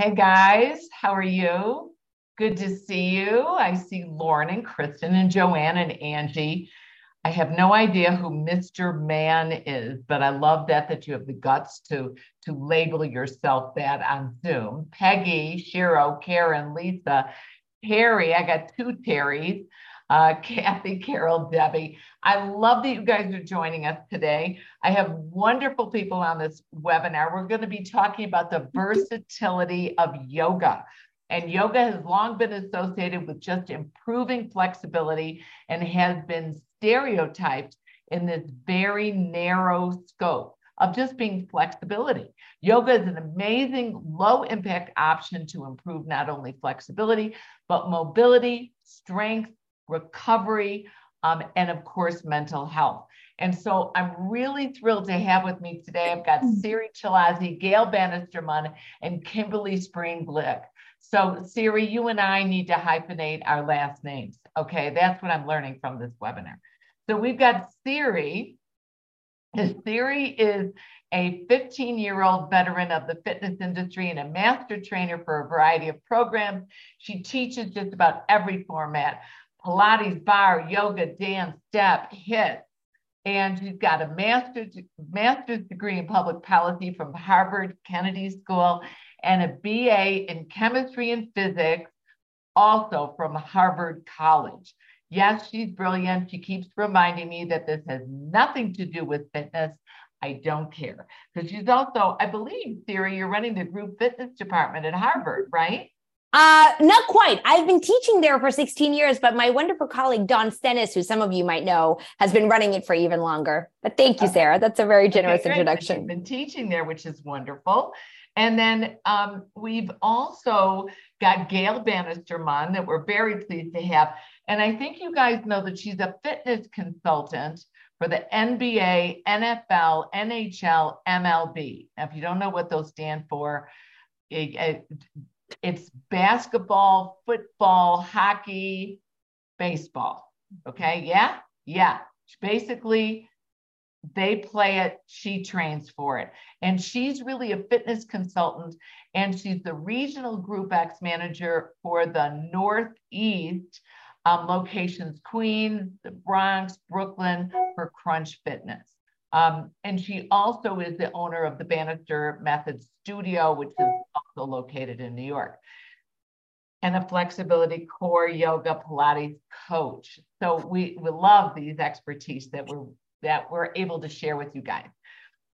Hey guys, how are you? Good to see you. I see Lauren and Kristen and Joanne and Angie. I have no idea who Mr. Man is, but I love that that you have the guts to to label yourself that on Zoom. Peggy, Shiro, Karen, Lisa, Terry. I got two Terrys. Uh, Kathy, Carol, Debbie. I love that you guys are joining us today. I have wonderful people on this webinar. We're going to be talking about the versatility of yoga. And yoga has long been associated with just improving flexibility and has been stereotyped in this very narrow scope of just being flexibility. Yoga is an amazing low impact option to improve not only flexibility, but mobility, strength, recovery, um, and of course, mental health. And so I'm really thrilled to have with me today. I've got Siri Chilazi, Gail Bannister-Munn, and Kimberly Spreen-Glick. So, Siri, you and I need to hyphenate our last names. Okay, that's what I'm learning from this webinar. So, we've got Siri. Siri is a 15 year old veteran of the fitness industry and a master trainer for a variety of programs. She teaches just about every format Pilates, bar, yoga, dance, step, HIIT. And she's got a master's, master's degree in public policy from Harvard Kennedy School and a BA in chemistry and physics, also from Harvard College. Yes, she's brilliant. She keeps reminding me that this has nothing to do with fitness. I don't care. Because she's also, I believe, Siri, you're running the group fitness department at Harvard, right? Uh, not quite. I've been teaching there for 16 years, but my wonderful colleague Don Stennis, who some of you might know, has been running it for even longer. But thank you, Sara. That's a very generous okay, introduction. Been teaching there, which is wonderful. And then um, we've also got Gail Bannister Munn that we're very pleased to have. And I think you guys know that she's a fitness consultant for the NBA, NFL, NHL, MLB. Now, if you don't know what those stand for, it, it, it's basketball, football, hockey, baseball. Okay. Yeah. Yeah. Basically, they play it, she trains for it. And she's really a fitness consultant, and she's the regional Group X manager for the Northeast um, locations Queens, the Bronx, Brooklyn for Crunch Fitness. Um, and she also is the owner of the Bannister Method Studio, which is also located in New York. And a flexibility core yoga Pilates coach. So we, we love these expertise that we're that we're able to share with you guys.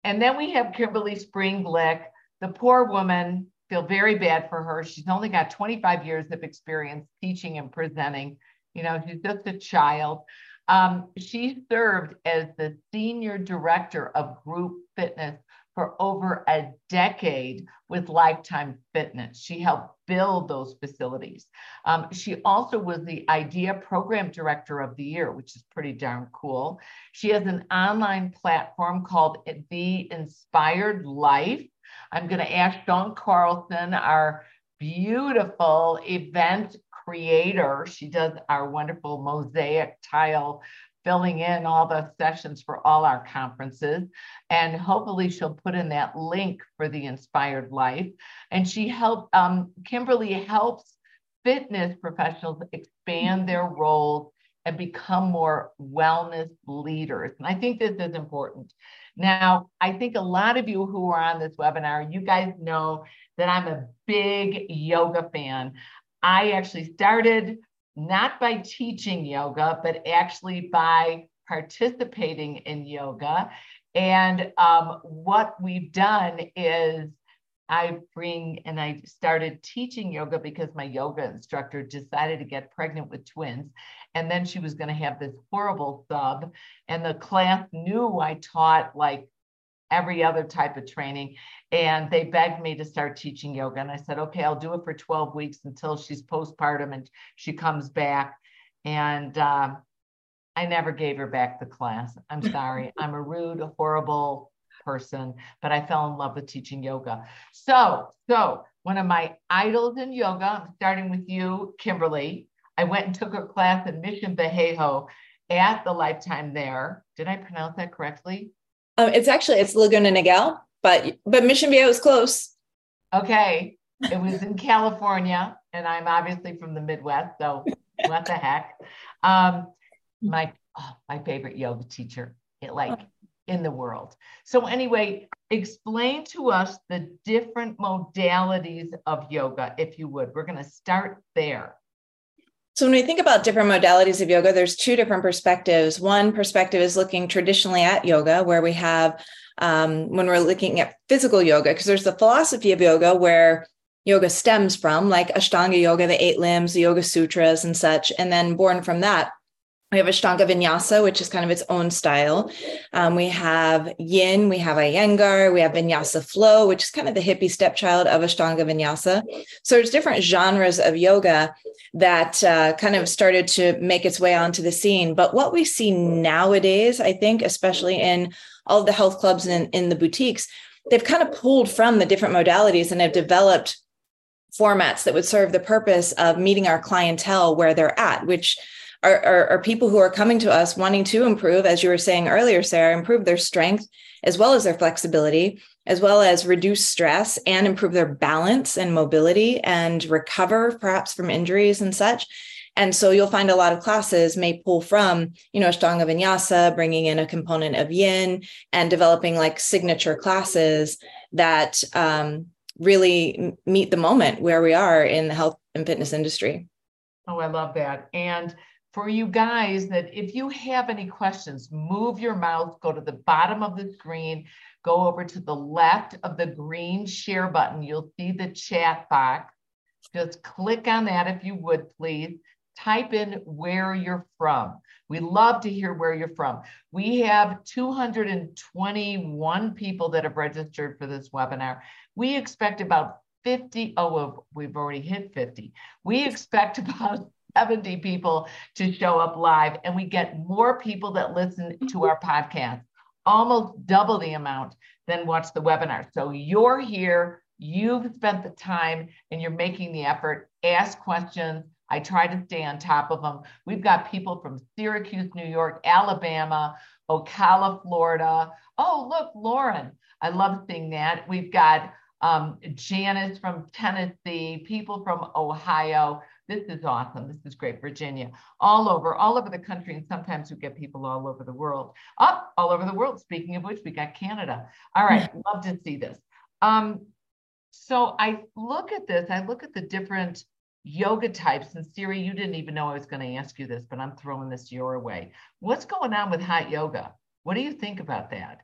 And then we have Kimberly Spreen-Glick, the poor woman, feel very bad for her. She's only got 25 years of experience teaching and presenting. You know, she's just a child. Um, she served as the senior director of group fitness for over a decade with Lifetime Fitness. She helped build those facilities. Um, she also was the IDEA Program Director of the Year, which is pretty darn cool. She has an online platform called The Inspired Life. I'm going to ask Sean Carlson, our beautiful event creator. She does our wonderful mosaic tile filling in all the sessions for all our conferences. And hopefully she'll put in that link for the Inspired Life. And she helped, um, Kimberly helps fitness professionals expand their roles and become more wellness leaders. And I think this is important. Now, I think a lot of you who are on this webinar, you guys know that I'm a big yoga fan. I actually started not by teaching yoga, but actually by participating in yoga. And um, what we've done is I bring and I started teaching yoga because my yoga instructor decided to get pregnant with twins. And then she was going to have this horrible sub. And the class knew I taught like every other type of training. And they begged me to start teaching yoga. And I said, okay, I'll do it for 12 weeks until she's postpartum and she comes back. And uh, I never gave her back the class. I'm sorry. I'm a rude, horrible person, but I fell in love with teaching yoga. So, so one of my idols in yoga, starting with you, Kimberly. I went and took a class in Mission Viejo at the Lifetime there. Did I pronounce that correctly? Um, it's actually it's Laguna Niguel, but but Mission Viejo is close. Okay. it was in California, and I'm obviously from the Midwest, so what the heck? Um, my oh, my favorite yoga teacher, it, like in the world. So anyway, explain to us the different modalities of yoga, if you would. We're going to start there. So, when we think about different modalities of yoga, there's two different perspectives. One perspective is looking traditionally at yoga, where we have, um, when we're looking at physical yoga, because there's the philosophy of yoga where yoga stems from, like Ashtanga yoga, the eight limbs, the Yoga Sutras, and such. And then born from that, we have Ashtanga Vinyasa, which is kind of its own style. Um, we have Yin, we have Iyengar, we have Vinyasa Flow, which is kind of the hippie stepchild of Ashtanga Vinyasa. So there's different genres of yoga that uh, kind of started to make its way onto the scene. But what we see nowadays, I think, especially in all the health clubs and in, in the boutiques, they've kind of pulled from the different modalities and have developed formats that would serve the purpose of meeting our clientele where they're at, which are, are, are, people who are coming to us wanting to improve, as you were saying earlier, Sara, improve their strength as well as their flexibility, as well as reduce stress and improve their balance and mobility and recover perhaps from injuries and such. And so you'll find a lot of classes may pull from, you know, Ashtanga Vinyasa, bringing in a component of Yin and developing like signature classes that um, really meet the moment where we are in the health and fitness industry. Oh, I love that. And for you guys that if you have any questions, move your mouse, go to the bottom of the screen, go over to the left of the green share button. You'll see the chat box. Just click on that if you would, please. Type in where you're from. We love to hear where you're from. We have 221 people that have registered for this webinar. We expect about 50. Oh, we've already hit 50. We expect about 70 people to show up live, and we get more people that listen to our podcast, almost double the amount than watch the webinar. So you're here, you've spent the time, and you're making the effort. Ask questions. I try to stay on top of them. We've got people from Syracuse, New York, Alabama, Ocala, Florida. Oh, look, Lauren. I love seeing that. We've got um, Janice from Tennessee, people from Ohio. This is awesome. This is great. Virginia, all over, all over the country. And sometimes we get people all over the world. Up, oh, all over the world. Speaking of which, we got Canada. All right. Love to see this. Um, so I look at this, I look at the different yoga types. And Siri, you didn't even know I was going to ask you this, but I'm throwing this your way. What's going on with hot yoga? What do you think about that?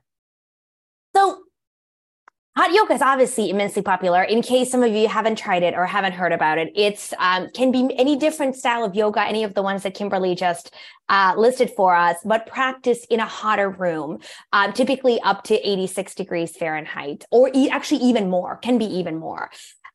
Hot yoga is obviously immensely popular. In case some of you haven't tried it or haven't heard about it, it's um, can be any different style of yoga, any of the ones that Kimberly just uh, listed for us, but practice in a hotter room, uh, typically up to 86 degrees Fahrenheit, or e- actually even more, can be even more.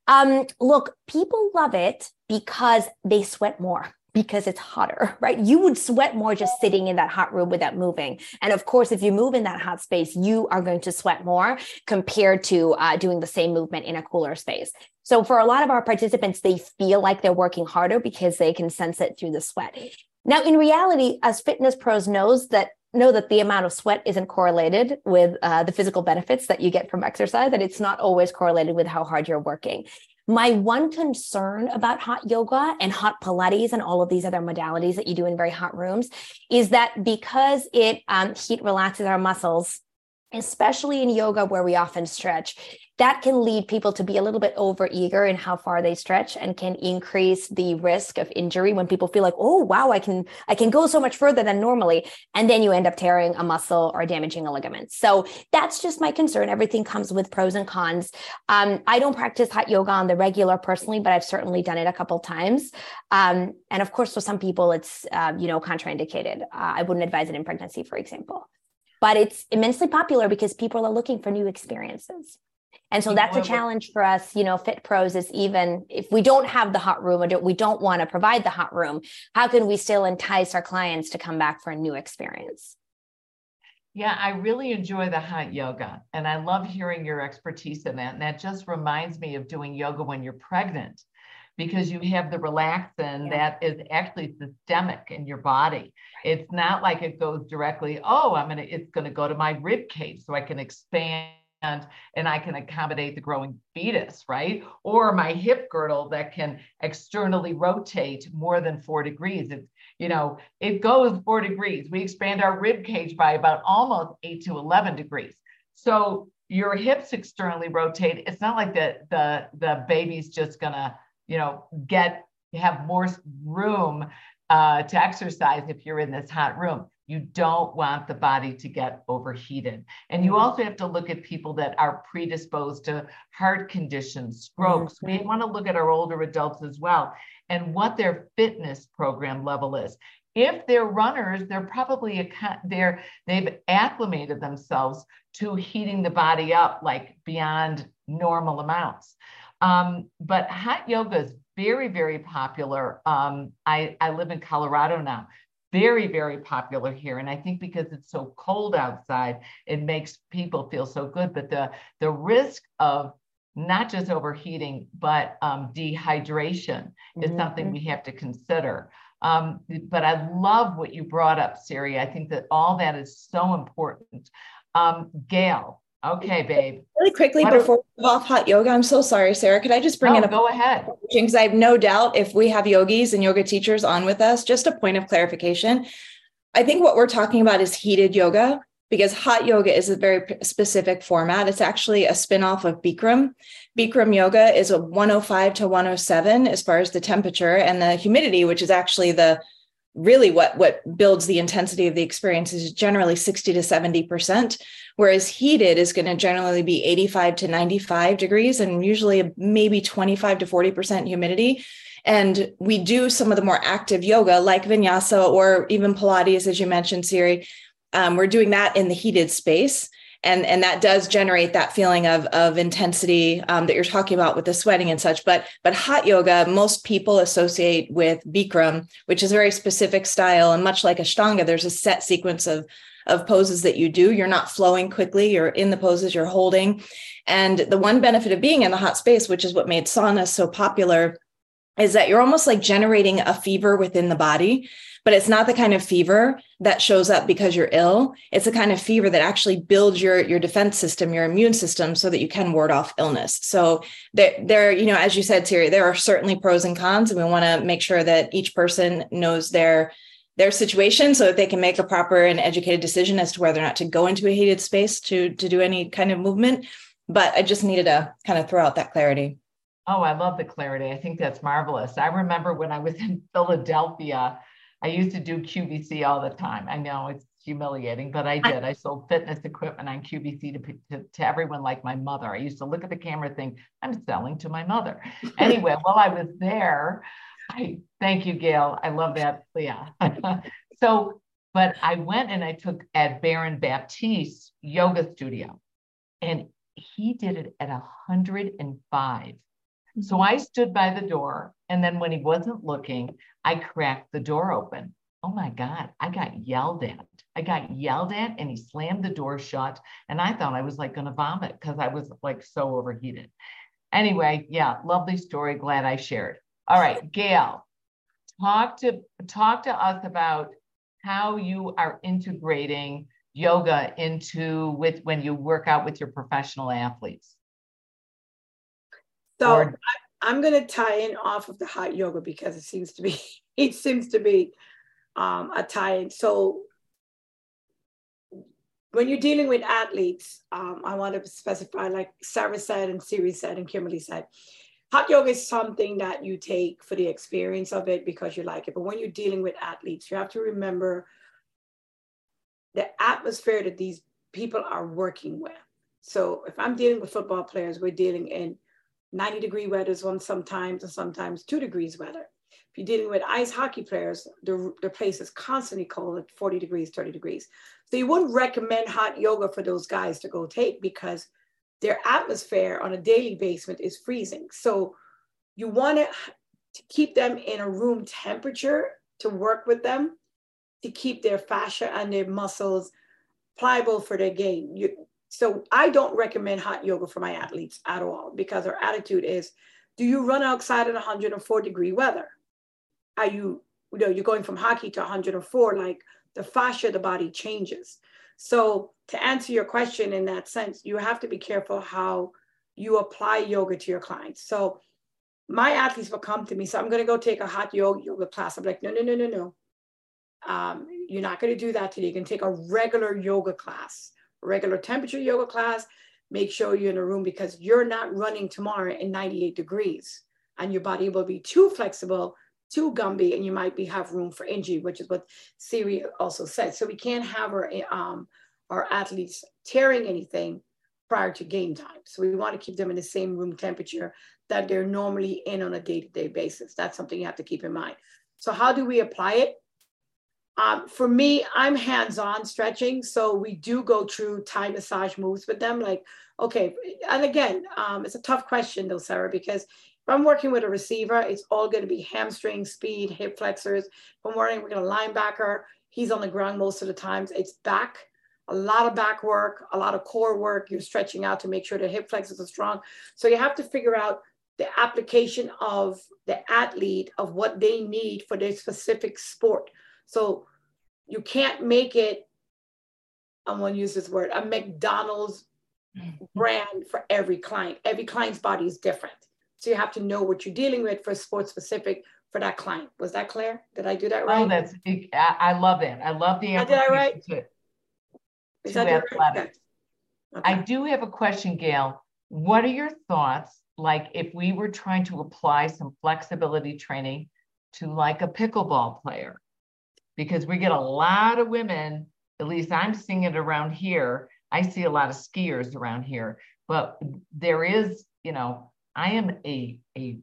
Um, look, people love it because they sweat more because it's hotter, right? You would sweat more just sitting in that hot room without moving. And of course, if you move in that hot space, you are going to sweat more compared to uh, doing the same movement in a cooler space. So for a lot of our participants, they feel like they're working harder because they can sense it through the sweat. Now, in reality, as fitness pros knows that know that the amount of sweat isn't correlated with uh, the physical benefits that you get from exercise, and it's not always correlated with how hard you're working. My one concern about hot yoga and hot Pilates and all of these other modalities that you do in very hot rooms is that because it um, heat relaxes our muscles, especially in yoga where we often stretch, that can lead people to be a little bit over eager in how far they stretch and can increase the risk of injury when people feel like oh wow i can i can go so much further than normally and then you end up tearing a muscle or damaging a ligament. So that's just my concern. Everything comes with pros and cons. Um, i don't practice hot yoga on the regular personally but i've certainly done it a couple times. Um, and of course for some people it's uh, you know contraindicated. Uh, i wouldn't advise it in pregnancy for example but it's immensely popular because people are looking for new experiences and so that's a challenge for us, you know, Fit Pros is even if we don't have the hot room or we don't want to provide the hot room, how can we still entice our clients to come back for a new experience? Yeah, I really enjoy the hot yoga and I love hearing your expertise in that. And that just reminds me of doing yoga when you're pregnant because you have the relaxin yeah. that is actually systemic in your body. It's not like it goes directly, oh, I'm gonna, it's gonna go to my rib cage so I can expand and I can accommodate the growing fetus, right? Or my hip girdle that can externally rotate more than four degrees. It's, you know, it goes four degrees. We expand our rib cage by about almost eight to 11 degrees. So your hips externally rotate. It's not like the, the, the baby's just gonna, you know, get, have more room uh, to exercise if you're in this hot room. You don't want the body to get overheated. And you also have to look at people that are predisposed to heart conditions, strokes. Mm-hmm. We want to look at our older adults as well and what their fitness program level is. If they're runners, they're probably a, they're they've acclimated themselves to heating the body up like beyond normal amounts. Um, but hot yoga is very, very popular. Um, I, I live in Colorado now very, very popular here. And I think because it's so cold outside, it makes people feel so good. But the, the risk of not just overheating, but um, dehydration mm-hmm. is something we have to consider. Um, but I love what you brought up, Siri. I think that all that is so important. Um, Gail, Okay, babe. Really quickly what before we move off hot yoga, I'm so sorry, Sara. Could I just bring no, in a go ahead? Because I have no doubt if we have yogis and yoga teachers on with us, just a point of clarification. I think what we're talking about is heated yoga because hot yoga is a very specific format. It's actually a spin-off of Bikram. Bikram yoga is a 105 to 107 as far as the temperature and the humidity, which is actually the really what what builds the intensity of the experience is generally 60 to 70 percent whereas heated is going to generally be 85 to 95 degrees and usually maybe 25 to 40 percent humidity. And we do some of the more active yoga like vinyasa or even pilates as you mentioned siri. Um, we're doing that in the heated space and and that does generate that feeling of of intensity um, that you're talking about with the sweating and such. But but hot yoga most people associate with bikram which is a very specific style. And much like ashtanga there's a set sequence of of poses that you do. You're not flowing quickly. You're in the poses you're holding. And the one benefit of being in the hot space which is what made sauna so popular is that you're almost like generating a fever within the body but it's not the kind of fever that shows up because you're ill. It's the kind of fever that actually builds your your defense system your immune system so that you can ward off illness. So there there you know as you said Siri there are certainly pros and cons and we want to make sure that each person knows their their situation so that they can make a proper and educated decision as to whether or not to go into a heated space to to do any kind of movement. But i just needed to kind of throw out that clarity Oh, I love the clarity. I think that's marvelous. I remember when I was in Philadelphia, I used to do QVC all the time. I know it's humiliating, but I did. I sold fitness equipment on QVC to, to, to, everyone like my mother. I used to look at the camera and think, I'm selling to my mother. Anyway, while I was there, I thank you, Gail. I love that. Yeah. so, but I went and I took at Baron Baptiste yoga studio and he did it at 105 so mm-hmm. I stood by the door. And then when he wasn't looking, I cracked the door open. Oh my God, I got yelled at. I got yelled at and he slammed the door shut. And I thought I was like going to vomit because I was like so overheated. Anyway, yeah, lovely story. Glad I shared. All right, Gail, talk to talk to us about how you are integrating yoga into with when you work out with your professional athletes. So or, I, am going to tie in off of the hot yoga because it seems to be it seems to be um, a tie-in. So when you're dealing with athletes, um, I want to specify, like Sara said, and Siri said, and Kimberly said, hot yoga is something that you take for the experience of it because you like it. But when you're dealing with athletes, you have to remember the atmosphere that these people are working with. So if I'm dealing with football players, we're dealing in 90 degree weather is one sometimes, and sometimes two degrees weather. If you're dealing with ice hockey players, the, the place is constantly cold at 40 degrees, 30 degrees. So you wouldn't recommend hot yoga for those guys to go take because their atmosphere on a daily basis is freezing. So you want to keep them in a room temperature to work with them to keep their fascia and their muscles pliable for their game. You, so I don't recommend hot yoga for my athletes at all because our attitude is, do you run outside in 104 degree weather? Are you, you know, you're going from hockey to 104, like the fascia of the body changes. So to answer your question in that sense, you have to be careful how you apply yoga to your clients. So my athletes will come to me. So I'm going to go take a hot yoga, yoga class. I'm like, no, no, no, no, no. Um, you're not going to do that today. You can take a regular yoga class, regular temperature yoga class. Make sure you're in a room because you're not running tomorrow in 98 degrees and your body will be too flexible, too gumby, and you might be have room for injury, which is what Siri also said. So we can't have our, um, our athletes tearing anything prior to game time. So we want to keep them in the same room temperature that they're normally in on a day-to-day basis. That's something you have to keep in mind. So how do we apply it? Um, for me, I'm hands-on stretching. So we do go through Thai massage moves with them. Like, okay, and again, um, it's a tough question though, Sara, because if I'm working with a receiver, it's all going to be hamstring, speed, hip flexors. If I'm working with a linebacker, he's on the ground most of the times. It's back a lot of back work, a lot of core work. You're stretching out to make sure the hip flexors are strong. So you have to figure out the application of the athlete of what they need for their specific sport. So you can't make it, I'm going to use this word, a McDonald's mm-hmm. brand for every client. Every client's body is different. So you have to know what you're dealing with for sport specific for that client. Was that clear? Did I do that oh, right? Oh, that's, I love it. I love the answer. Did I right? To, is to athletics. Okay. I do have a question, Gail. What are your thoughts? Like if we were trying to apply some flexibility training to like a pickleball player, because we get a lot of women, at least I'm seeing it around here. I see a lot of skiers around here, but there is, you know, I am a, a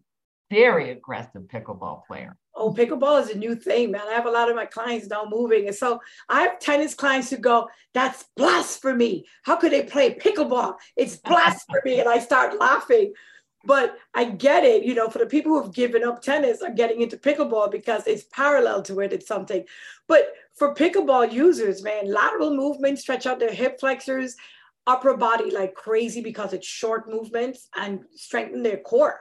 very aggressive pickleball player oh, pickleball is a new thing, man. I have a lot of my clients now moving. And so I have tennis clients who go, that's blasphemy. How could they play pickleball? It's blasphemy. and I start laughing. But I get it, you know, for the people who have given up tennis are getting into pickleball because it's parallel to it, it's something. But for pickleball users, man, lateral movement, stretch out their hip flexors, upper body like crazy because it's short movements and strengthen their core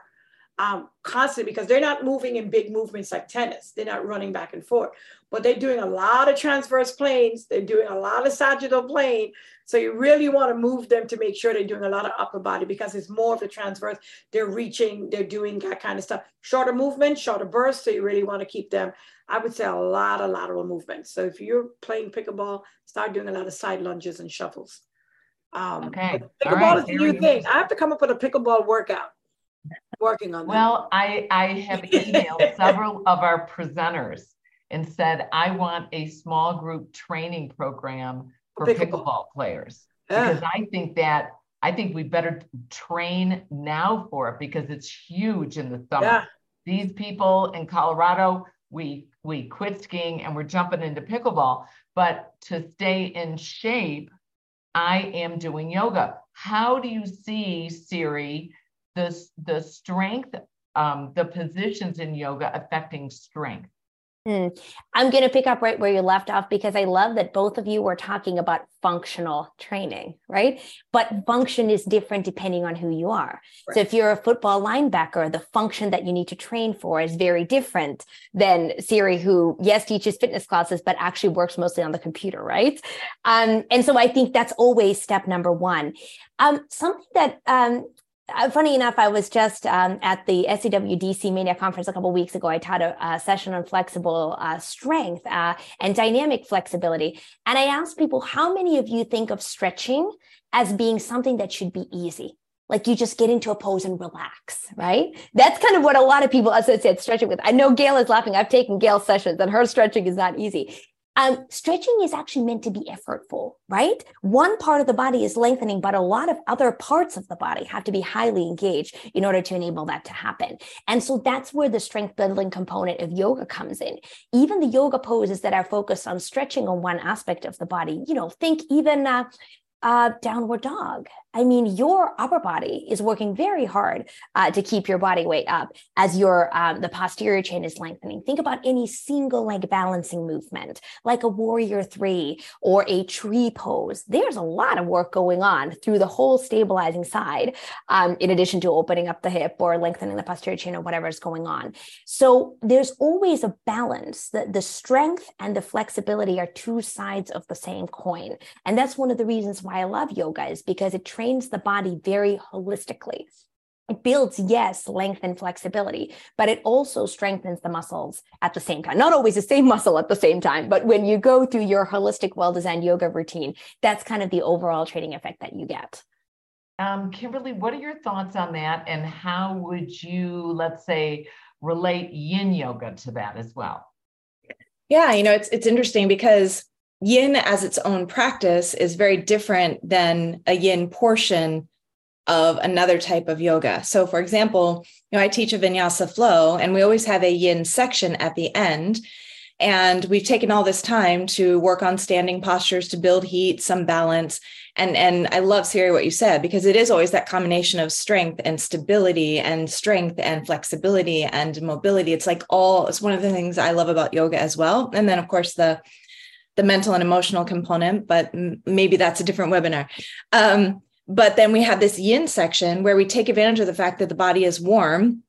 um, constantly because they're not moving in big movements like tennis. They're not running back and forth, but they're doing a lot of transverse planes. They're doing a lot of sagittal plane. So you really want to move them to make sure they're doing a lot of upper body because it's more of the transverse. They're reaching, they're doing that kind of stuff. Shorter movement, shorter bursts. So you really want to keep them, I would say a lot of lateral movement. So if you're playing pickleball, start doing a lot of side lunges and shuffles. Um, okay. Pickleball right. is a new thing. I have to come up with a pickleball workout working on that. Well, I, I have emailed several of our presenters and said, I want a small group training program for pickleball, pickleball players. Yeah. Because I think that I think we better train now for it because it's huge in the summer. Yeah. These people in Colorado, we we quit skiing and we're jumping into pickleball. But to stay in shape, I am doing yoga. How do you see Siri the, the strength, um, the positions in yoga affecting strength. Mm. I'm going to pick up right where you left off because I love that both of you were talking about functional training, right? But function is different depending on who you are. Right. So if you're a football linebacker, the function that you need to train for is very different than Siri, who, yes, teaches fitness classes, but actually works mostly on the computer, right? Um, and so I think that's always step number one. Um, something that um, funny enough, I was just um, at the SCW DC Mania Conference a couple weeks ago. I taught a, a session on flexible uh, strength uh, and dynamic flexibility. And I asked people, how many of you think of stretching as being something that should be easy? Like you just get into a pose and relax, right? That's kind of what a lot of people associate stretching with. I know Gail is laughing. I've taken Gail's sessions and her stretching is not easy. Um, stretching is actually meant to be effortful, right? One part of the body is lengthening, but a lot of other parts of the body have to be highly engaged in order to enable that to happen. And so that's where the strength building component of yoga comes in. Even the yoga poses that are focused on stretching on one aspect of the body, you know, think even uh, uh, downward dog, I mean, your upper body is working very hard uh, to keep your body weight up as your um, the posterior chain is lengthening. Think about any single leg balancing movement, like a warrior three or a tree pose. There's a lot of work going on through the whole stabilizing side, um, in addition to opening up the hip or lengthening the posterior chain or whatever is going on. So there's always a balance. The, the strength and the flexibility are two sides of the same coin, and that's one of the reasons why I love yoga is because it trains the body very holistically. It builds, yes, length and flexibility, but it also strengthens the muscles at the same time. Not always the same muscle at the same time, but when you go through your holistic, well designed yoga routine, that's kind of the overall training effect that you get. Um, Kimberly, what are your thoughts on that? And how would you, let's say, relate yin yoga to that as well? Yeah, you know, it's it's interesting because yin as its own practice is very different than a yin portion of another type of yoga. So for example, you know, I teach a vinyasa flow and we always have a yin section at the end. And we've taken all this time to work on standing postures to build heat, some balance. And, and I love Siri what you said, because it is always that combination of strength and stability and strength and flexibility and mobility. It's like all, it's one of the things I love about yoga as well. And then of course the the mental and emotional component, but maybe that's a different webinar. Um, but then we have this yin section where we take advantage of the fact that the body is warm.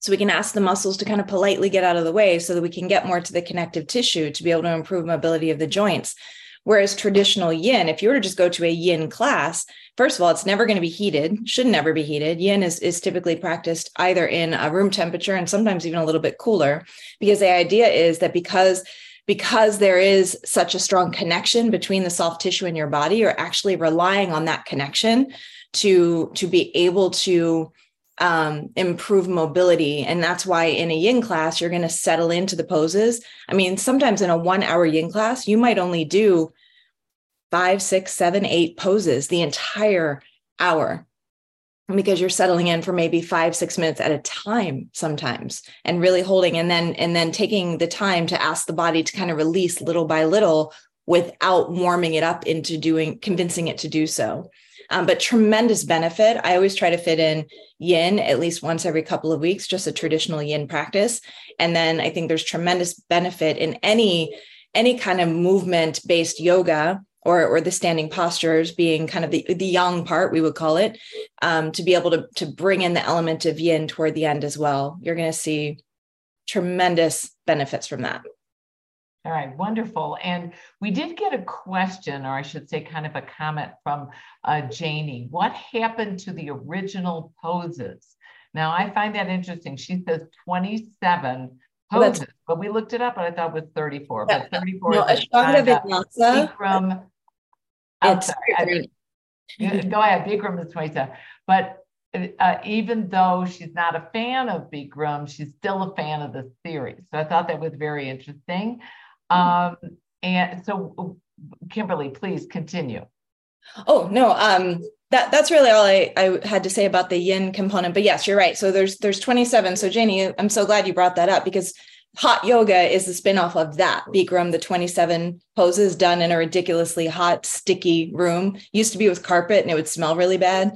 So we can ask the muscles to kind of politely get out of the way so that we can get more to the connective tissue to be able to improve mobility of the joints. Whereas traditional yin, if you were to just go to a yin class, first of all, it's never going to be heated, should never be heated. Yin is, is typically practiced either in a room temperature and sometimes even a little bit cooler, because the idea is that because because there is such a strong connection between the soft tissue and your body you're actually relying on that connection to to be able to um, improve mobility. And that's why in a yin class you're going to settle into the poses. I mean sometimes in a one hour yin class you might only do five six seven eight poses the entire hour because you're settling in for maybe five six minutes at a time sometimes and really holding and then and then taking the time to ask the body to kind of release little by little without warming it up into doing convincing it to do so. Um, but tremendous benefit. I always try to fit in yin at least once every couple of weeks just a traditional yin practice. And then i think there's tremendous benefit in any any kind of movement based yoga or, or the standing postures being kind of the, the yang part, we would call it, um, to be able to, to bring in the element of yin toward the end as well. You're going to see tremendous benefits from that. All right, wonderful. And we did get a question, or I should say, kind of a comment from uh, Janie. What happened to the original poses? Now, I find that interesting. She says 27 poses, well, but we looked it up and I thought it was 34. Yeah. But 34 no, is Ashtanga Vinyasa. Bikram. I'm sorry. I, go ahead. Bikram is 27. But uh, even though she's not a fan of Bikram, she's still a fan of the theory. So I thought that was very interesting. Um, and so, Kimberly, please continue. Oh no, um, that that's really all I, I had to say about the yin component. But yes, you're right. So there's there's 27. So Janie, I'm so glad you brought that up because hot yoga is the spinoff of that. Bikram, the 27 poses done in a ridiculously hot, sticky room. Used to be with carpet and it would smell really bad.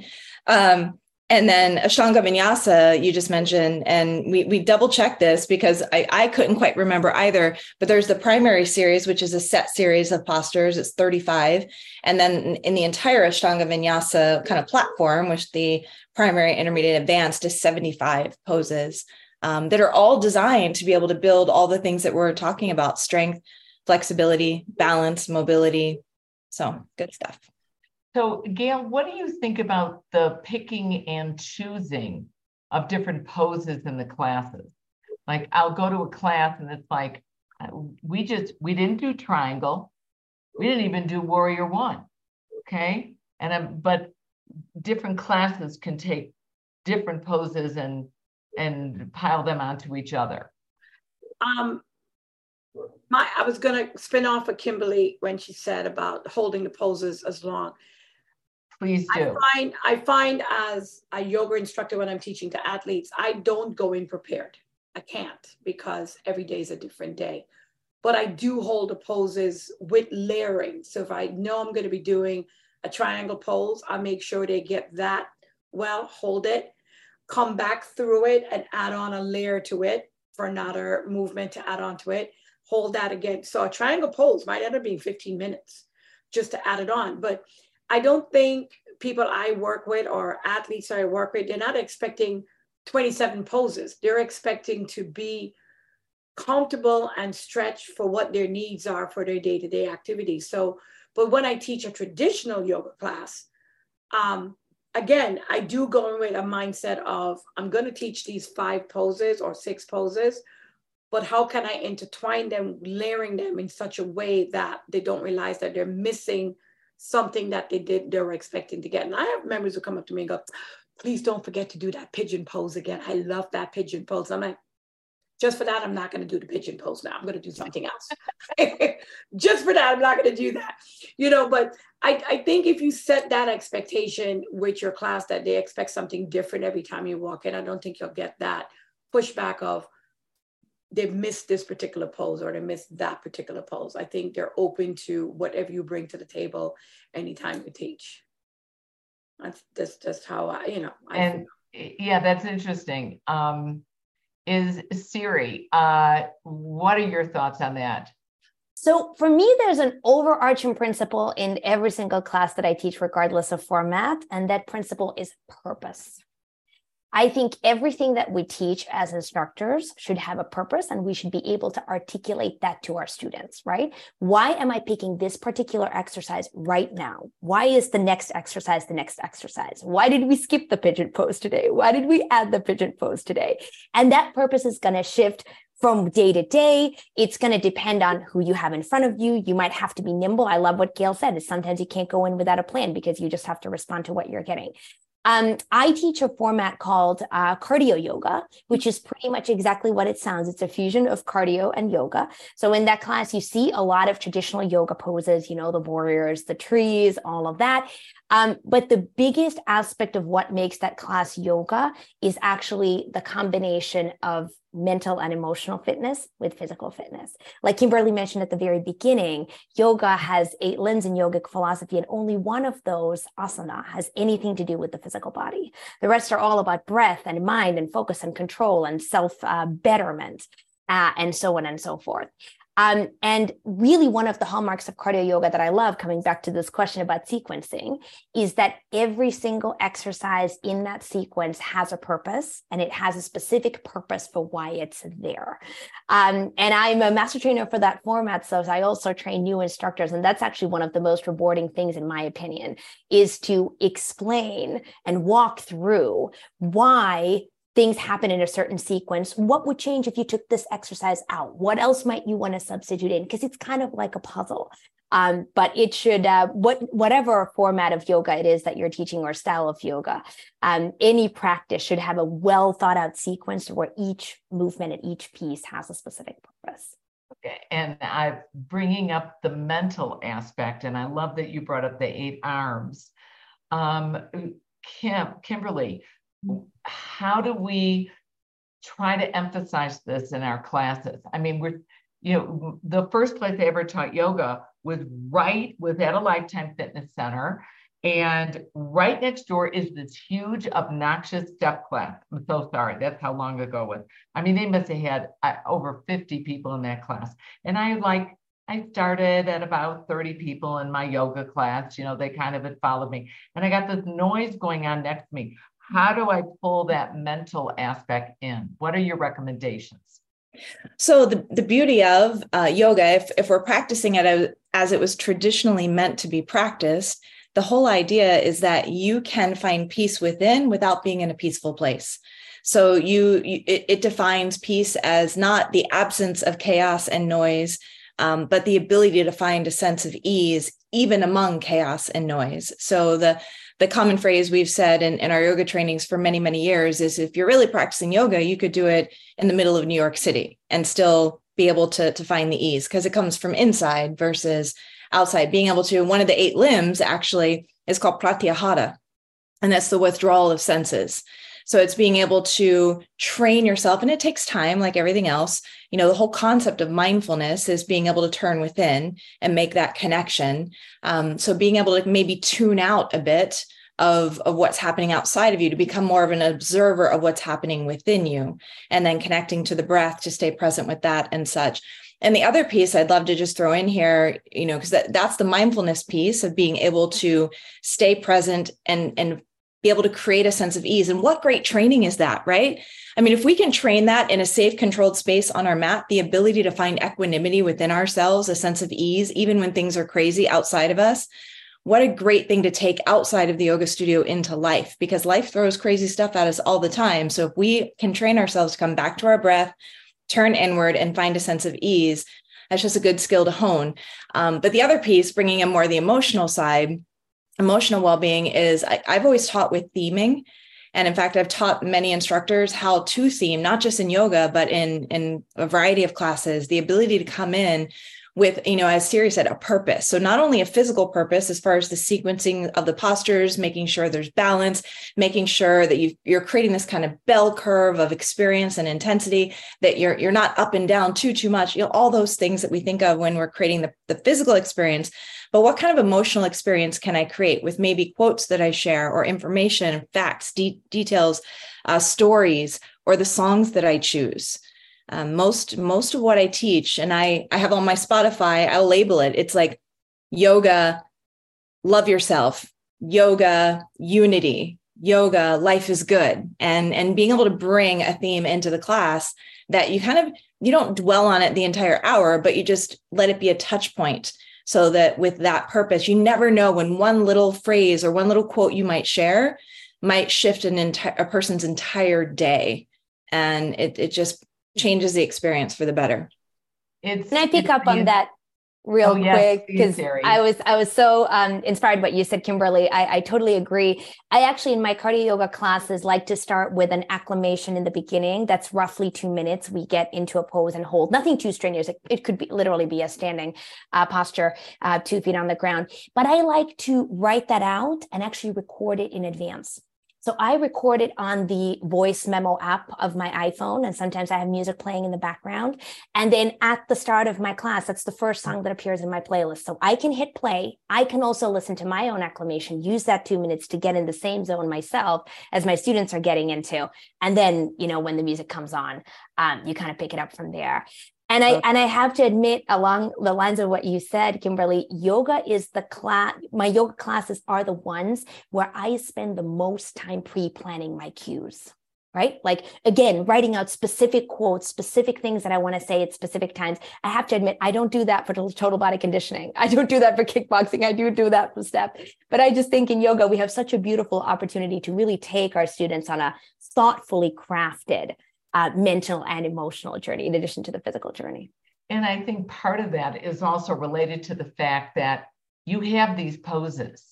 Um, and then Ashtanga Vinyasa, you just mentioned, and we, we double checked this because I, I couldn't quite remember either. But there's the primary series, which is a set series of postures, it's 35. And then in the entire Ashtanga Vinyasa kind of platform, which the primary, intermediate, advanced is 75 poses um, that are all designed to be able to build all the things that we're talking about strength, flexibility, balance, mobility. So good stuff. So, Gail, what do you think about the picking and choosing of different poses in the classes? Like, I'll go to a class and it's like, uh, we just, we didn't do triangle. We didn't even do warrior one. Okay. And, um, but different classes can take different poses and, and pile them onto each other. Um, my, I was going to spin off of Kimberly when she said about holding the poses as long. Please do. I find, I find as a yoga instructor when I'm teaching to athletes, I don't go in prepared. I can't because every day is a different day. But I do hold the poses with layering. So if I know I'm going to be doing a triangle pose, I make sure they get that well, hold it, come back through it and add on a layer to it for another movement to add on to it. Hold that again. So a triangle pose might end up being 15 minutes just to add it on. But I don't think people I work with or athletes I work with, they're not expecting 27 poses. They're expecting to be comfortable and stretch for what their needs are for their day-to-day activities. So, but when I teach a traditional yoga class, um, again, I do go in with a mindset of I'm going to teach these five poses or six poses, but how can I intertwine them, layering them in such a way that they don't realize that they're missing something that they did they were expecting to get. And I have members who come up to me and go, please don't forget to do that pigeon pose again. I love that pigeon pose. I'm like, just for that, I'm not going to do the pigeon pose now. I'm going to do something else. just for that, I'm not going to do that. You know, but I, I think if you set that expectation with your class that they expect something different every time you walk in, I don't think you'll get that pushback of they've missed this particular pose or they missed that particular pose. I think they're open to whatever you bring to the table anytime you teach. That's that's just how I, you know. I and yeah, that's interesting. Um, is Siri. Uh, what are your thoughts on that? So for me, there's an overarching principle in every single class that I teach, regardless of format, and that principle is purpose. I think everything that we teach as instructors should have a purpose and we should be able to articulate that to our students, right? Why am I picking this particular exercise right now? Why is the next exercise the next exercise? Why did we skip the pigeon pose today? Why did we add the pigeon pose today? And that purpose is going to shift from day to day. It's going to depend on who you have in front of you. You might have to be nimble. I love what Gail said is sometimes you can't go in without a plan because you just have to respond to what you're getting. Um, I teach a format called uh, cardio yoga, which is pretty much exactly what it sounds. It's a fusion of cardio and yoga. So in that class, you see a lot of traditional yoga poses, you know, the warriors, the trees, all of that. Um, but the biggest aspect of what makes that class yoga is actually the combination of mental and emotional fitness with physical fitness. Like Kimberly mentioned at the very beginning, yoga has eight limbs in yogic philosophy, and only one of those, asana, has anything to do with the physical body. The rest are all about breath and mind and focus and control and self uh, betterment. Uh, and so on and so forth. Um, and really, one of the hallmarks of cardio yoga that I love, coming back to this question about sequencing, is that every single exercise in that sequence has a purpose and it has a specific purpose for why it's there. Um, and I'm a master trainer for that format. So I also train new instructors. And that's actually one of the most rewarding things, in my opinion, is to explain and walk through why things happen in a certain sequence what would change if you took this exercise out? What else might you want to substitute in? Because it's kind of like a puzzle. Um, but it should uh, what whatever format of yoga it is that you're teaching or style of yoga um, any practice should have a well thought out sequence where each movement and each piece has a specific purpose. Okay and i'm bringing up the mental aspect and i love that you brought up the eight arms. Um, Kim, kimberly how do we try to emphasize this in our classes? I mean, we're, you know, the first place I ever taught yoga was right within a Lifetime Fitness Center. And right next door is this huge, obnoxious step class. I'm so sorry. That's how long ago it was. I mean, they must have had uh, over 50 people in that class. And I like, I started at about 30 people in my yoga class. You know, they kind of had followed me. And I got this noise going on next to me. How do I pull that mental aspect in? What are your recommendations? So the, the beauty of uh, yoga, if, if we're practicing it as it was traditionally meant to be practiced, the whole idea is that you can find peace within without being in a peaceful place. So you, you it, it, defines peace as not the absence of chaos and noise, um, but the ability to find a sense of ease even among chaos and noise. So the the common phrase we've said in, in our yoga trainings for many, many years is if you're really practicing yoga, you could do it in the middle of New York City and still be able to, to find the ease because it comes from inside versus outside. Being able to, one of the eight limbs actually is called pratyahara, and that's the withdrawal of senses. So it's being able to train yourself, and it takes time, like everything else. You know, the whole concept of mindfulness is being able to turn within and make that connection. Um, so being able to maybe tune out a bit of, of what's happening outside of you to become more of an observer of what's happening within you, and then connecting to the breath to stay present with that and such. And the other piece I'd love to just throw in here, you know, because that, that's the mindfulness piece of being able to stay present and and be able to create a sense of ease. And what great training is that, right? I mean, if we can train that in a safe, controlled space on our mat, the ability to find equanimity within ourselves, a sense of ease, even when things are crazy outside of us, what a great thing to take outside of the yoga studio into life because life throws crazy stuff at us all the time. So if we can train ourselves to come back to our breath, turn inward and find a sense of ease, that's just a good skill to hone. Um, but the other piece, bringing in more the emotional side, emotional well-being is I, I've always taught with theming. And in fact, I've taught many instructors how to theme, not just in yoga, but in, in a variety of classes, the ability to come in with, you know, as Siri said, a purpose. So not only a physical purpose as far as the sequencing of the postures, making sure there's balance, making sure that you you're creating this kind of bell curve of experience and intensity, that you're you're not up and down too too much. You know, all those things that we think of when we're creating the, the physical experience. But what kind of emotional experience can I create with maybe quotes that I share or information, facts, de- details, uh, stories, or the songs that I choose? Um, most most of what i teach and i i have on my spotify i'll label it. It's like yoga love yourself yoga unity yoga life is good. And and being able to bring a theme into the class that you kind of you don't dwell on it the entire hour but you just let it be a touch point so that with that purpose you never know when one little phrase or one little quote you might share might shift an entire a person's entire day. And it, it just changes the experience for the better. It's, Can I pick up on that real oh, quick because I was I was so um, inspired by what you said, Kimberly. I, I totally agree. I actually in my cardio yoga classes like to start with an acclimation in the beginning. That's roughly two minutes. We get into a pose and hold. Nothing too strenuous. It, it could be literally be a standing uh, posture, uh, two feet on the ground. But I like to write that out and actually record it in advance. So I record it on the voice memo app of my iPhone. And sometimes I have music playing in the background. And then at the start of my class, that's the first song that appears in my playlist. So I can hit play. I can also listen to my own acclimation, use that two minutes to get in the same zone myself as my students are getting into. And then, you know, when the music comes on, um, you kind of pick it up from there. And I uh-huh. and I have to admit, along the lines of what you said, Kimberly, yoga is the class. My yoga classes are the ones where I spend the most time pre-planning my cues. Right, like again, writing out specific quotes, specific things that I want to say at specific times. I have to admit, I don't do that for total body conditioning. I don't do that for kickboxing. I do do that for step. But I just think in yoga, we have such a beautiful opportunity to really take our students on a thoughtfully crafted uh, mental and emotional journey in addition to the physical journey. And I think part of that is also related to the fact that you have these poses,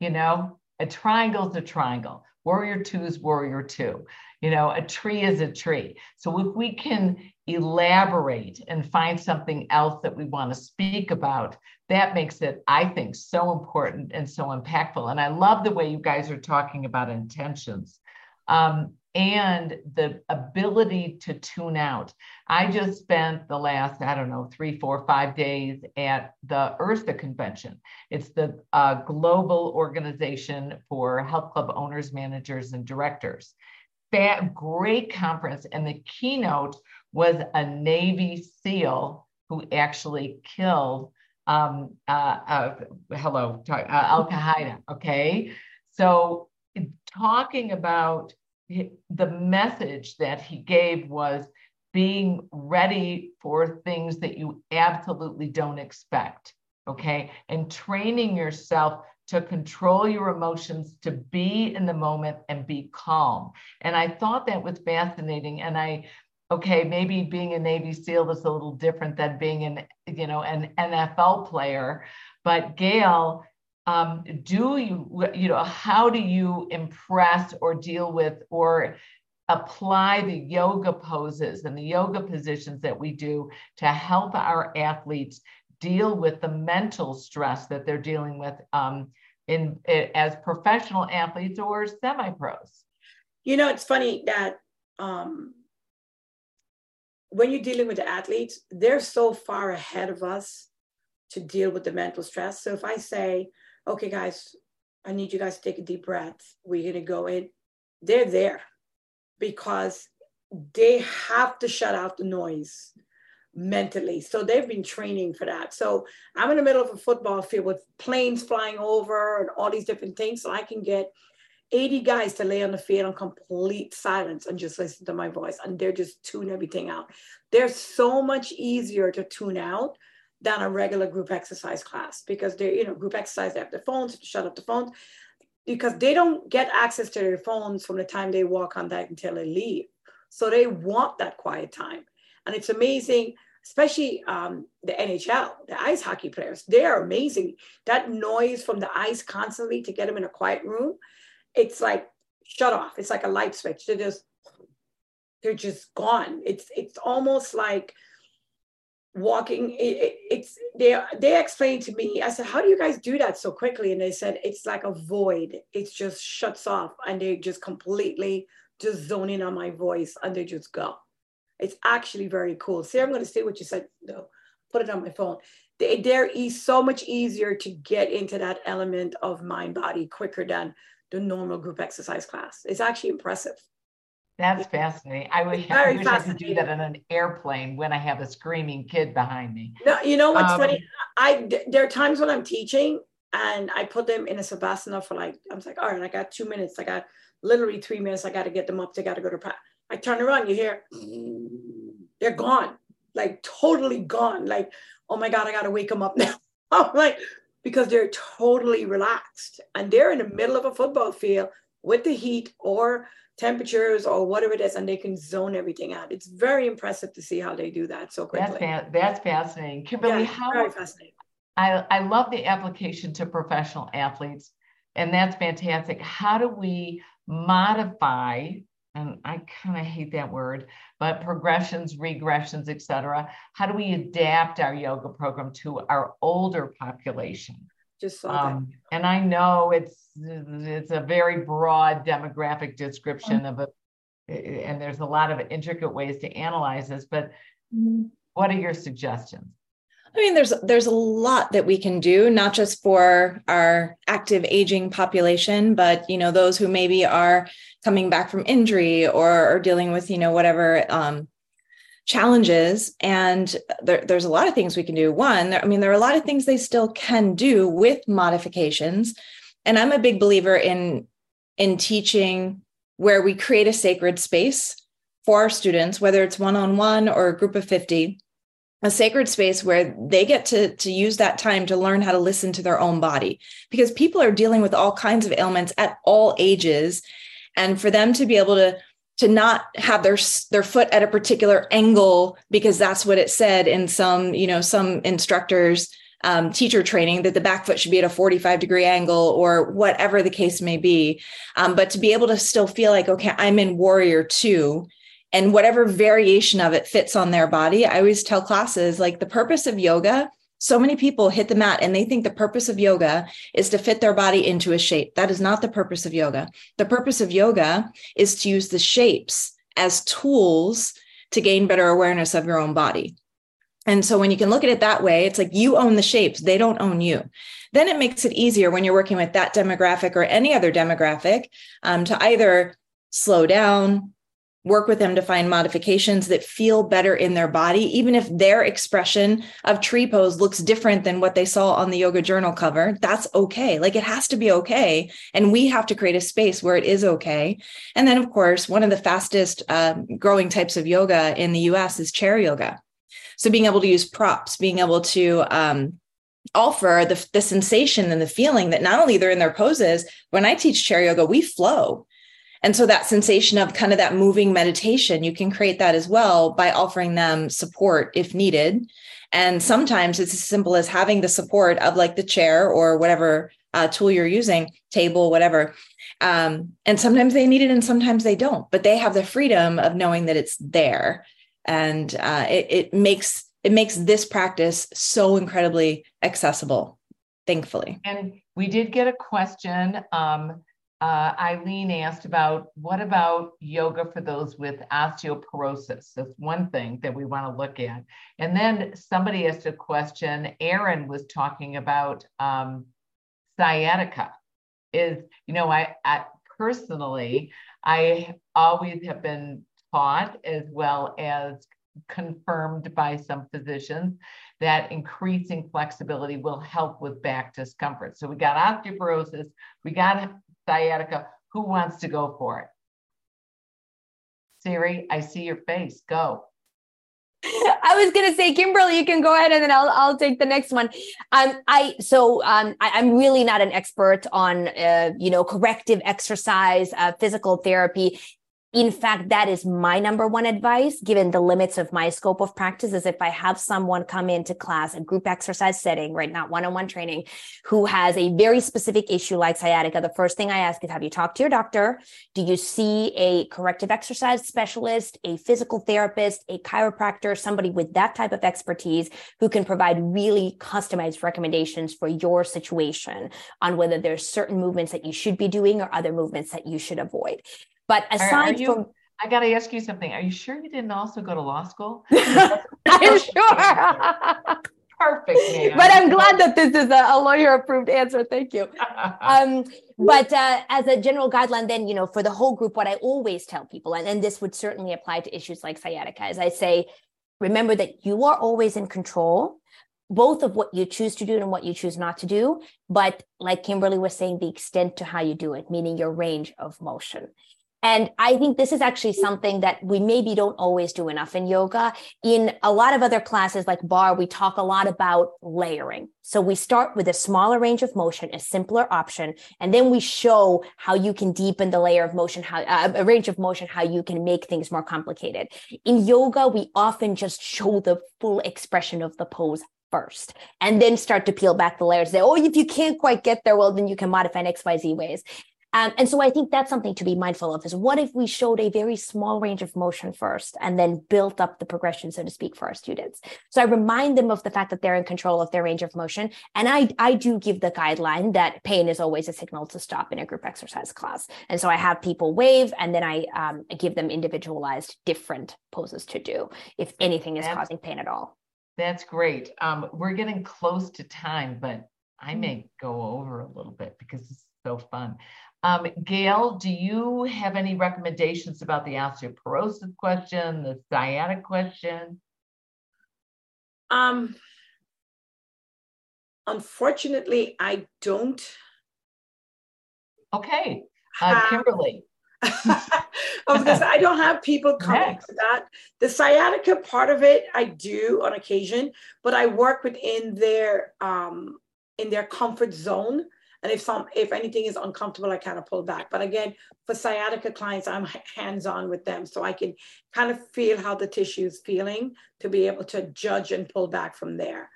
you know, a triangle is a triangle, warrior two is warrior two, you know, a tree is a tree. So if we can elaborate and find something else that we want to speak about, that makes it, I think, so important and so impactful. And I love the way you guys are talking about intentions. Um, and the ability to tune out. I just spent the last, I don't know, three, four, five days at the IHRSA convention. It's the uh, global organization for health club owners, managers, and directors. That great conference. And the keynote was a Navy SEAL who actually killed um, uh, uh, hello, uh, Al Qaeda. Okay. So talking about the message that he gave was being ready for things that you absolutely don't expect. Okay. And training yourself to control your emotions, to be in the moment and be calm. And I thought that was fascinating. And I, okay, maybe being a Navy SEAL is a little different than being an, you know, an NFL player. But Gail, um, do you you know how do you impress or deal with or apply the yoga poses and the yoga positions that we do to help our athletes deal with the mental stress that they're dealing with um, in as professional athletes or semi pros You know, it's funny that um, when you're dealing with the athletes, they're so far ahead of us to deal with the mental stress. So if I say, okay, guys, I need you guys to take a deep breath, we're going to go in, they're there because they have to shut out the noise mentally. So they've been training for that. So I'm in the middle of a football field with planes flying over and all these different things. So I can get 80 guys to lay on the field in complete silence and just listen to my voice. And they're just tune everything out. They're so much easier to tune out than a regular group exercise class because they're, you know, group exercise, they have their phones, shut up the phones because they don't get access to their phones from the time they walk on that until they leave. So they want that quiet time. And it's amazing, especially um, the NHL, the ice hockey players, they are amazing. That noise from the ice constantly to get them in a quiet room, it's like shut off. It's like a light switch. They're just, they're just gone. It's it's almost like walking it, it, it's they they explained to me i said how do you guys do that so quickly? And they said it's like a void. It just shuts off and they just completely just zone in on my voice and they just go. It's actually very cool. See i'm going to say what you said though. Put it on my phone. They, they're e- so much easier to get into that element of mind body quicker than the normal group exercise class. It's actually impressive that's fascinating. I, would, I wish I could do that in an airplane when I have a screaming kid behind me. No, you know what's um, funny? I there are times when I'm teaching and I put them in a savasana for like I was like, all right, I got two minutes. I got literally three minutes. I got to get them up. They got to go to practice. I turn around, you hear they're gone, like totally gone. Like, oh my god, I got to wake them up now. I'm like because they're totally relaxed and they're in the middle of a football field with the heat or temperatures or whatever it is, and they can zone everything out. It's very impressive to see how they do that so quickly. That's, that's fascinating. Kimberly, yeah, how very fascinating. I, I love the application to professional athletes, and that's fantastic. How do we modify, and I kind of hate that word, but progressions, regressions, etc. How do we adapt our yoga program to our older population? Just saw um, that. And I know it's it's a very broad demographic description mm-hmm. of it, and there's a lot of intricate ways to analyze this. But mm-hmm. what are your suggestions? I mean, there's there's a lot that we can do, not just for our active aging population, but you know those who maybe are coming back from injury or are dealing with you know whatever um, challenges and there, there's a lot of things we can do. One i mean there are a lot of things they still can do with modifications and i'm a big believer in in teaching where we create a sacred space for our students whether it's one-on-one or a group of 50 a sacred space where they get to, to use that time to learn how to listen to their own body because people are dealing with all kinds of ailments at all ages and for them to be able to to not have their their foot at a particular angle because that's what it said in some you know some instructors um, teacher training that the back foot should be at a 45 degree angle or whatever the case may be. Um, but to be able to still feel like okay i'm in warrior two and whatever variation of it fits on their body i always tell classes like the purpose of yoga so many people hit the mat and they think the purpose of yoga is to fit their body into a shape. That is not the purpose of yoga. The purpose of yoga is to use the shapes as tools to gain better awareness of your own body. And so when you can look at it that way, it's like you own the shapes, they don't own you. Then it makes it easier when you're working with that demographic or any other demographic um, to either slow down, work with them to find modifications that feel better in their body, even if their expression of tree pose looks different than what they saw on the yoga journal cover. That's okay. Like it has to be okay. And we have to create a space where it is okay. And then, of course, one of the fastest uh, growing types of yoga in the US is chair yoga. So being able to use props, being able to, um, offer the, the sensation and the feeling that not only they're in their poses when i teach chair yoga we flow and so that sensation of kind of that moving meditation, you can create that as well by offering them support if needed. And sometimes it's as simple as having the support of like the chair or whatever uh, tool you're using, table, whatever. Um, and sometimes they need it and sometimes they don't, but they have the freedom of knowing that it's there. And uh, it, it makes it makes this practice so incredibly accessible, thankfully. And we did get a question um, uh, Eileen asked about what about yoga for those with osteoporosis? That's one thing that we want to look at. And then somebody asked a question. Aaron was talking about um, sciatica. Is you know I, I personally I always have been taught as well as confirmed by some physicians that increasing flexibility will help with back discomfort. So we got osteoporosis, we got sciatica. Who wants to go for it? Siri, I see your face. Go. I was gonna say, Kimberly, you can go ahead and then I'll I'll take the next one. Um, I so um, I, am really not an expert on uh, you know corrective exercise, uh, physical therapy in fact that is my number one advice given the limits of my scope of practice is if i have someone come into class a group exercise setting right not one-on-one training who has a very specific issue like sciatica the first thing i ask is have you talked to your doctor? Do you see a corrective exercise specialist a physical therapist a chiropractor somebody with that type of expertise who can provide really customized recommendations for your situation on whether there's certain movements that you should be doing or other movements that you should avoid but aside you, from I got to ask you something. Are you sure you didn't also go to law school? I'm sure. Perfect. Man. But I'm glad that this is a, a lawyer approved answer. Thank you. Um, but uh, as a general guideline, then, you know, for the whole group, what I always tell people, and, and this would certainly apply to issues like sciatica, is I say, remember that you are always in control both of what you choose to do and what you choose not to do but like kimberly was saying the extent to how you do it meaning your range of motion and I think this is actually something that we maybe don't always do enough in yoga. In a lot of other classes like barre, we talk a lot about layering. So we start with a smaller range of motion, a simpler option, and then we show how you can deepen the layer of motion, how uh, a range of motion, how you can make things more complicated. In yoga, we often just show the full expression of the pose first and then start to peel back the layers say oh if you can't quite get there well then you can modify in xyz ways um, and so I think that's something to be mindful of is what if we showed a very small range of motion first and then built up the progression, so to speak, for our students. So I remind them of the fact that they're in control of their range of motion. And I, I do give the guideline that pain is always a signal to stop in a group exercise class. And so I have people wave and then I um, give them individualized different poses to do if anything is that's, causing pain at all. That's great. Um, we're getting close to time, but I mm. may go over a little bit because it's so fun. Um, Gail, do you have any recommendations about the osteoporosis question, the sciatic question? Um, unfortunately, I don't. Okay, uh, Kimberly. I was gonna say I don't have people coming Next. to that. The sciatica part of it, I do on occasion, but I work within their um in their comfort zone. And if some, if anything is uncomfortable, I kind of pull back. But again, for sciatica clients, I'm hands-on with them, so I can kind of feel how the tissue is feeling to be able to judge and pull back from there.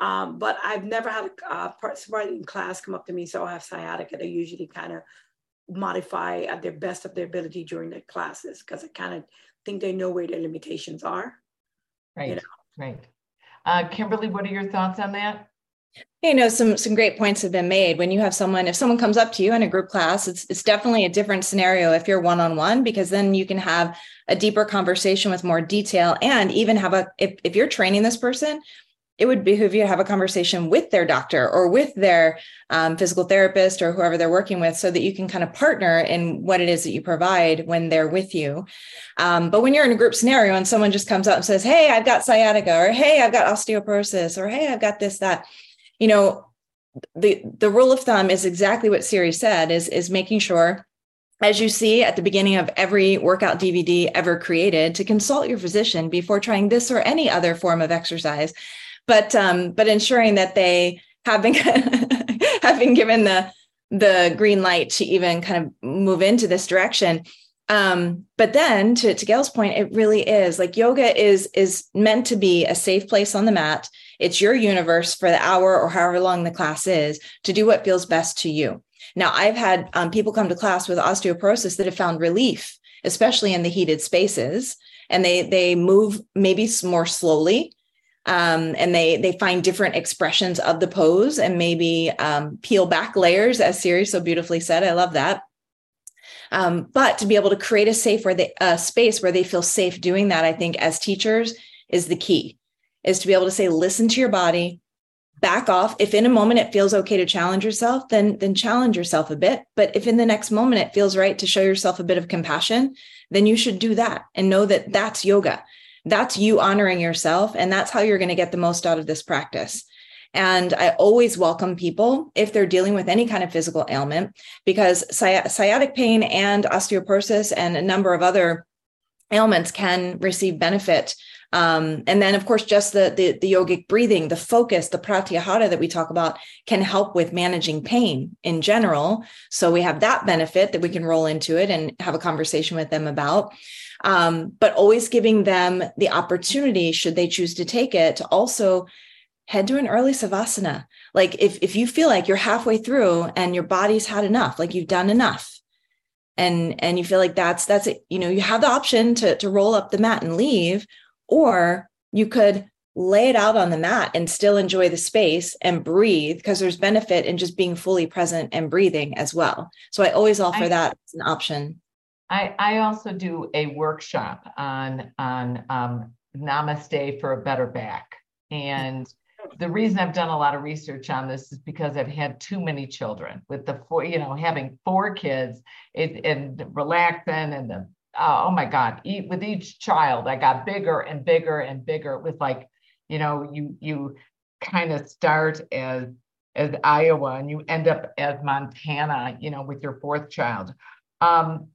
Um, but I've never had a somebody in class come up to me, so I have sciatica. They usually kind of modify at their best of their ability during the classes because I kind of think they know where their limitations are. Right. You know? Right. Uh, Kimberly, what are your thoughts on that? You know some some great points have been made when you have someone if someone comes up to you in a group class it's it's definitely a different scenario if you're one on one because then you can have a deeper conversation with more detail and even have a if, if you're training this person it would behoove you to have a conversation with their doctor or with their um, physical therapist or whoever they're working with so that you can kind of partner in what it is that you provide when they're with you. Um, but when you're in a group scenario and someone just comes up and says, Hey, I've got sciatica, or Hey, I've got osteoporosis, or Hey, I've got this, that, you know, the the rule of thumb is exactly what Siri said is is making sure as you see at the beginning of every workout DVD ever created to consult your physician before trying this or any other form of exercise. But um but ensuring that they have been have been given the the green light to even kind of move into this direction. Um, but then to, to gail's point it really is like yoga is is meant to be a safe place on the mat it's your universe for the hour or however long the class is to do what feels best to you. Now i've had um, people come to class with osteoporosis that have found relief especially in the heated spaces and they they move maybe more slowly um, and they they find different expressions of the pose and maybe um, peel back layers as siri so beautifully said. I love that. Um, but to be able to create a safe where they a space where they feel safe doing that, I think as teachers is the key, is to be able to say, listen to your body, back off. If in a moment it feels okay to challenge yourself, then then challenge yourself a bit. But if in the next moment it feels right to show yourself a bit of compassion, then you should do that and know that that's yoga. That's you honoring yourself, and that's how you're going to get the most out of this practice. And I always welcome people if they're dealing with any kind of physical ailment, because sciatic pain and osteoporosis and a number of other ailments can receive benefit. Um, and then, of course, just the, the, the yogic breathing, the focus, the pratyahara that we talk about can help with managing pain in general. So we have that benefit that we can roll into it and have a conversation with them about. Um, but always giving them the opportunity, should they choose to take it, to also head to an early savasana. Like if if you feel like you're halfway through and your body's had enough, like you've done enough, and and you feel like that's that's it, you know, you have the option to to roll up the mat and leave, or you could lay it out on the mat and still enjoy the space and breathe because there's benefit in just being fully present and breathing as well. So I always offer I, that as an option. I, I also do a workshop on on um, namaste for a better back. And the reason I've done a lot of research on this is because I've had too many children with the four, you know, having four kids it, and relaxing and the, oh, oh my God, eat with each child, I got bigger and bigger and bigger with like, you know, you, you kind of start as, as Iowa and you end up as Montana, you know, with your fourth child. Um,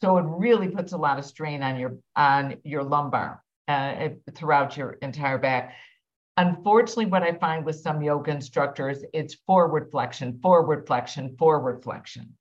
so it really puts a lot of strain on your, on your lumbar uh, throughout your entire back Unfortunately, what I find with some yoga instructors, it's forward flexion, forward flexion, forward flexion.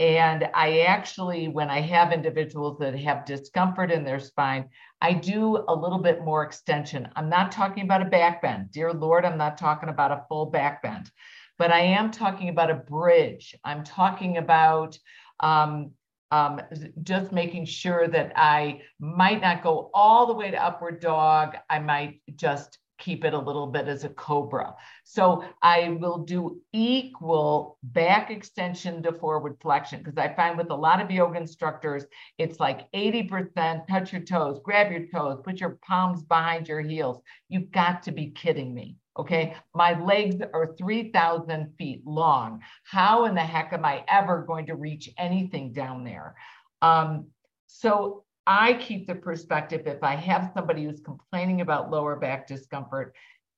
And I actually, when I have individuals that have discomfort in their spine, I do a little bit more extension. I'm not talking about a back bend. Dear Lord, I'm not talking about a full back bend, but I am talking about a bridge. I'm talking about um, um, just making sure that I might not go all the way to upward dog. I might just keep it a little bit as a cobra. So I will do equal back extension to forward flexion because I find with a lot of yoga instructors, it's like 80% touch your toes, grab your toes, put your palms behind your heels. You've got to be kidding me. Okay, my legs are 3,000 feet long. How in the heck am I ever going to reach anything down there? Um, so I keep the perspective if I have somebody who's complaining about lower back discomfort,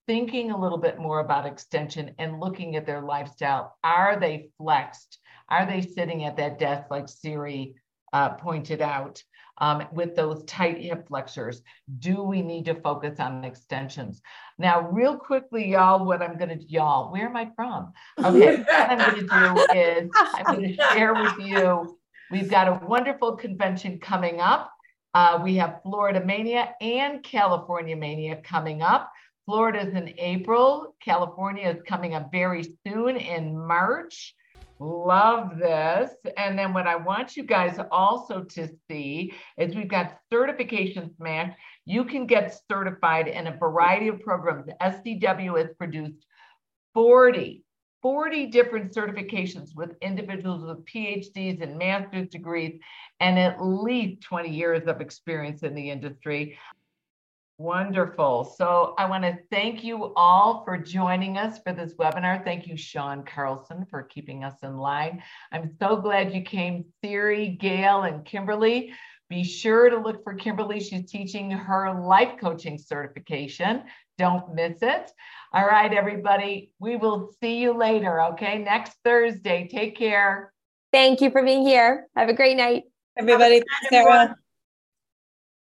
thinking a little bit more about extension and looking at their lifestyle. Are they flexed? Are they sitting at that desk like Siri uh, pointed out um, with those tight hip flexors? Do we need to focus on extensions? Now, real quickly, y'all, what I'm going to, y'all, where am I from? Okay, what I'm going to do is I'm going to share with you. We've got a wonderful convention coming up. Uh, we have Florida Mania and California Mania coming up. Florida is in April. California is coming up very soon in March. Love this. And then what I want you guys also to see is we've got certification smash. You can get certified in a variety of programs. SCW has produced 40 40 different certifications with individuals with PhDs and master's degrees and at least 20 years of experience in the industry. Wonderful. So I want to thank you all for joining us for this webinar. Thank you, Sean Carlson, for keeping us in line. I'm so glad you came, Siri, Gail, and Kimberly. Be sure to look for Kimberly. She's teaching her life coaching certification. Don't miss it. All right, everybody. We will see you later. Okay. Next Thursday. Take care. Thank you for being here. Have a great night. Everybody. Sara.